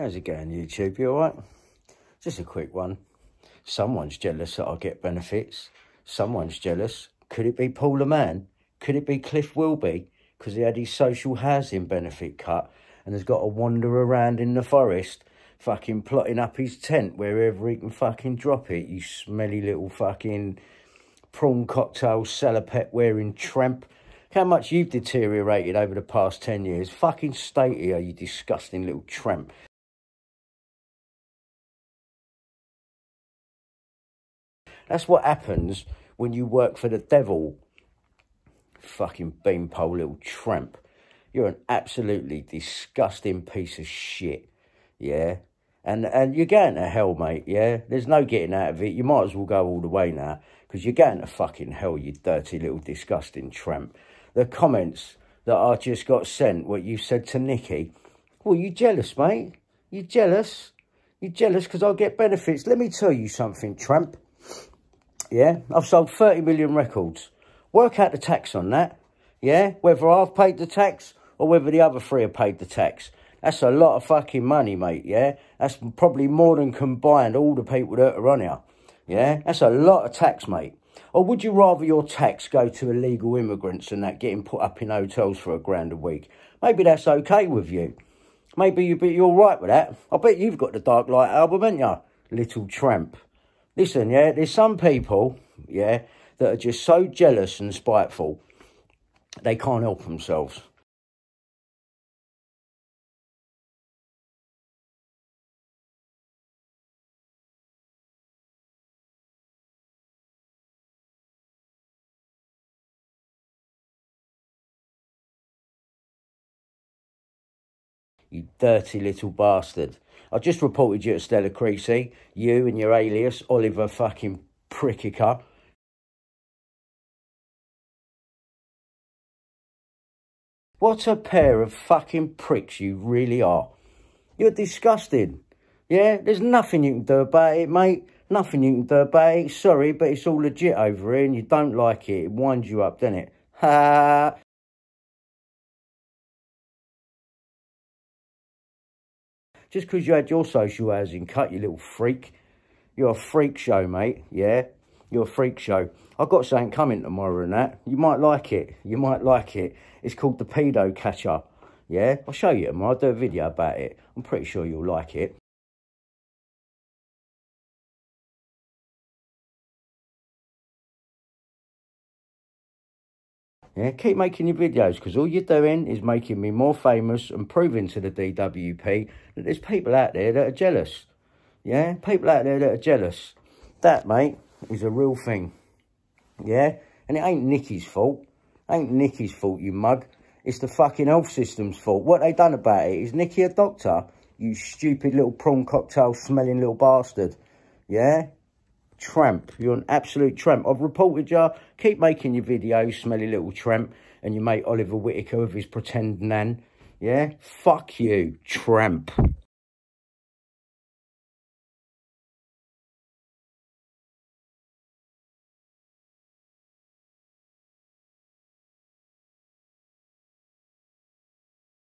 How's it going, YouTube? You alright? Just a quick one. Someone's jealous that I get benefits. Someone's jealous. Could it be Paul the Man? Could it be Cliff Wilby? Because he had his social housing benefit cut and has got to wander around in the forest fucking plotting up his tent wherever he can fucking drop it, you smelly little fucking prawn cocktail salopette wearing tramp how much you've deteriorated over the past 10 years. Fucking state here, you disgusting little tramp. That's what happens when you work for the devil. Fucking beanpole little tramp. You're an absolutely disgusting piece of shit. Yeah? And and you're going to hell, mate, yeah? There's no getting out of it. You might as well go all the way now. Because you're going to fucking hell, you dirty little disgusting tramp. The comments that I just got sent, what you said to Nikki. Well, you jealous, mate? You jealous? You jealous because I get benefits? Let me tell you something, tramp. Yeah, I've sold 30 million records. Work out the tax on that. Yeah, whether I've paid the tax or whether the other three have paid the tax. That's a lot of fucking money, mate, yeah? That's probably more than combined all the people that are on here. Yeah, that's a lot of tax, mate. Or would you rather your tax go to illegal immigrants and that getting put up in hotels for a grand a week? Maybe that's okay with you. Maybe you, you're right with that. I bet you've got the Dark Light album, haven't you? Little tramp. Listen, yeah, there's some people, yeah, that are just so jealous and spiteful, they can't help themselves. You dirty little bastard. I just reported you at Stella Creasy. You and your alias, Oliver fucking Prickica. What a pair of fucking pricks you really are. You're disgusting. Yeah, there's nothing you can do about it, mate. Nothing you can do about it. Sorry, but it's all legit over here and you don't like it. It winds you up, doesn't it? Ha! Just because you had your social housing cut, you little freak. You're a freak show, mate, yeah? You're a freak show. I've got something coming tomorrow and that. You might like it. You might like it. It's called the Pedo Catcher, yeah? I'll show you tomorrow. I'll do a video about it. I'm pretty sure you'll like it. Yeah, keep making your videos because all you're doing is making me more famous and proving to the DWP that there's people out there that are jealous. Yeah, people out there that are jealous. That, mate, is a real thing. Yeah, and it ain't Nikki's fault. Ain't Nikki's fault, you mug. It's the fucking health system's fault. What they done about it is Nikki a doctor? You stupid little prawn cocktail smelling little bastard. Yeah? Tramp. You're an absolute tramp. I've reported you. Keep making your videos, smelly little tramp. And you mate Oliver Whitaker with his pretend nan. Yeah? Fuck you, tramp.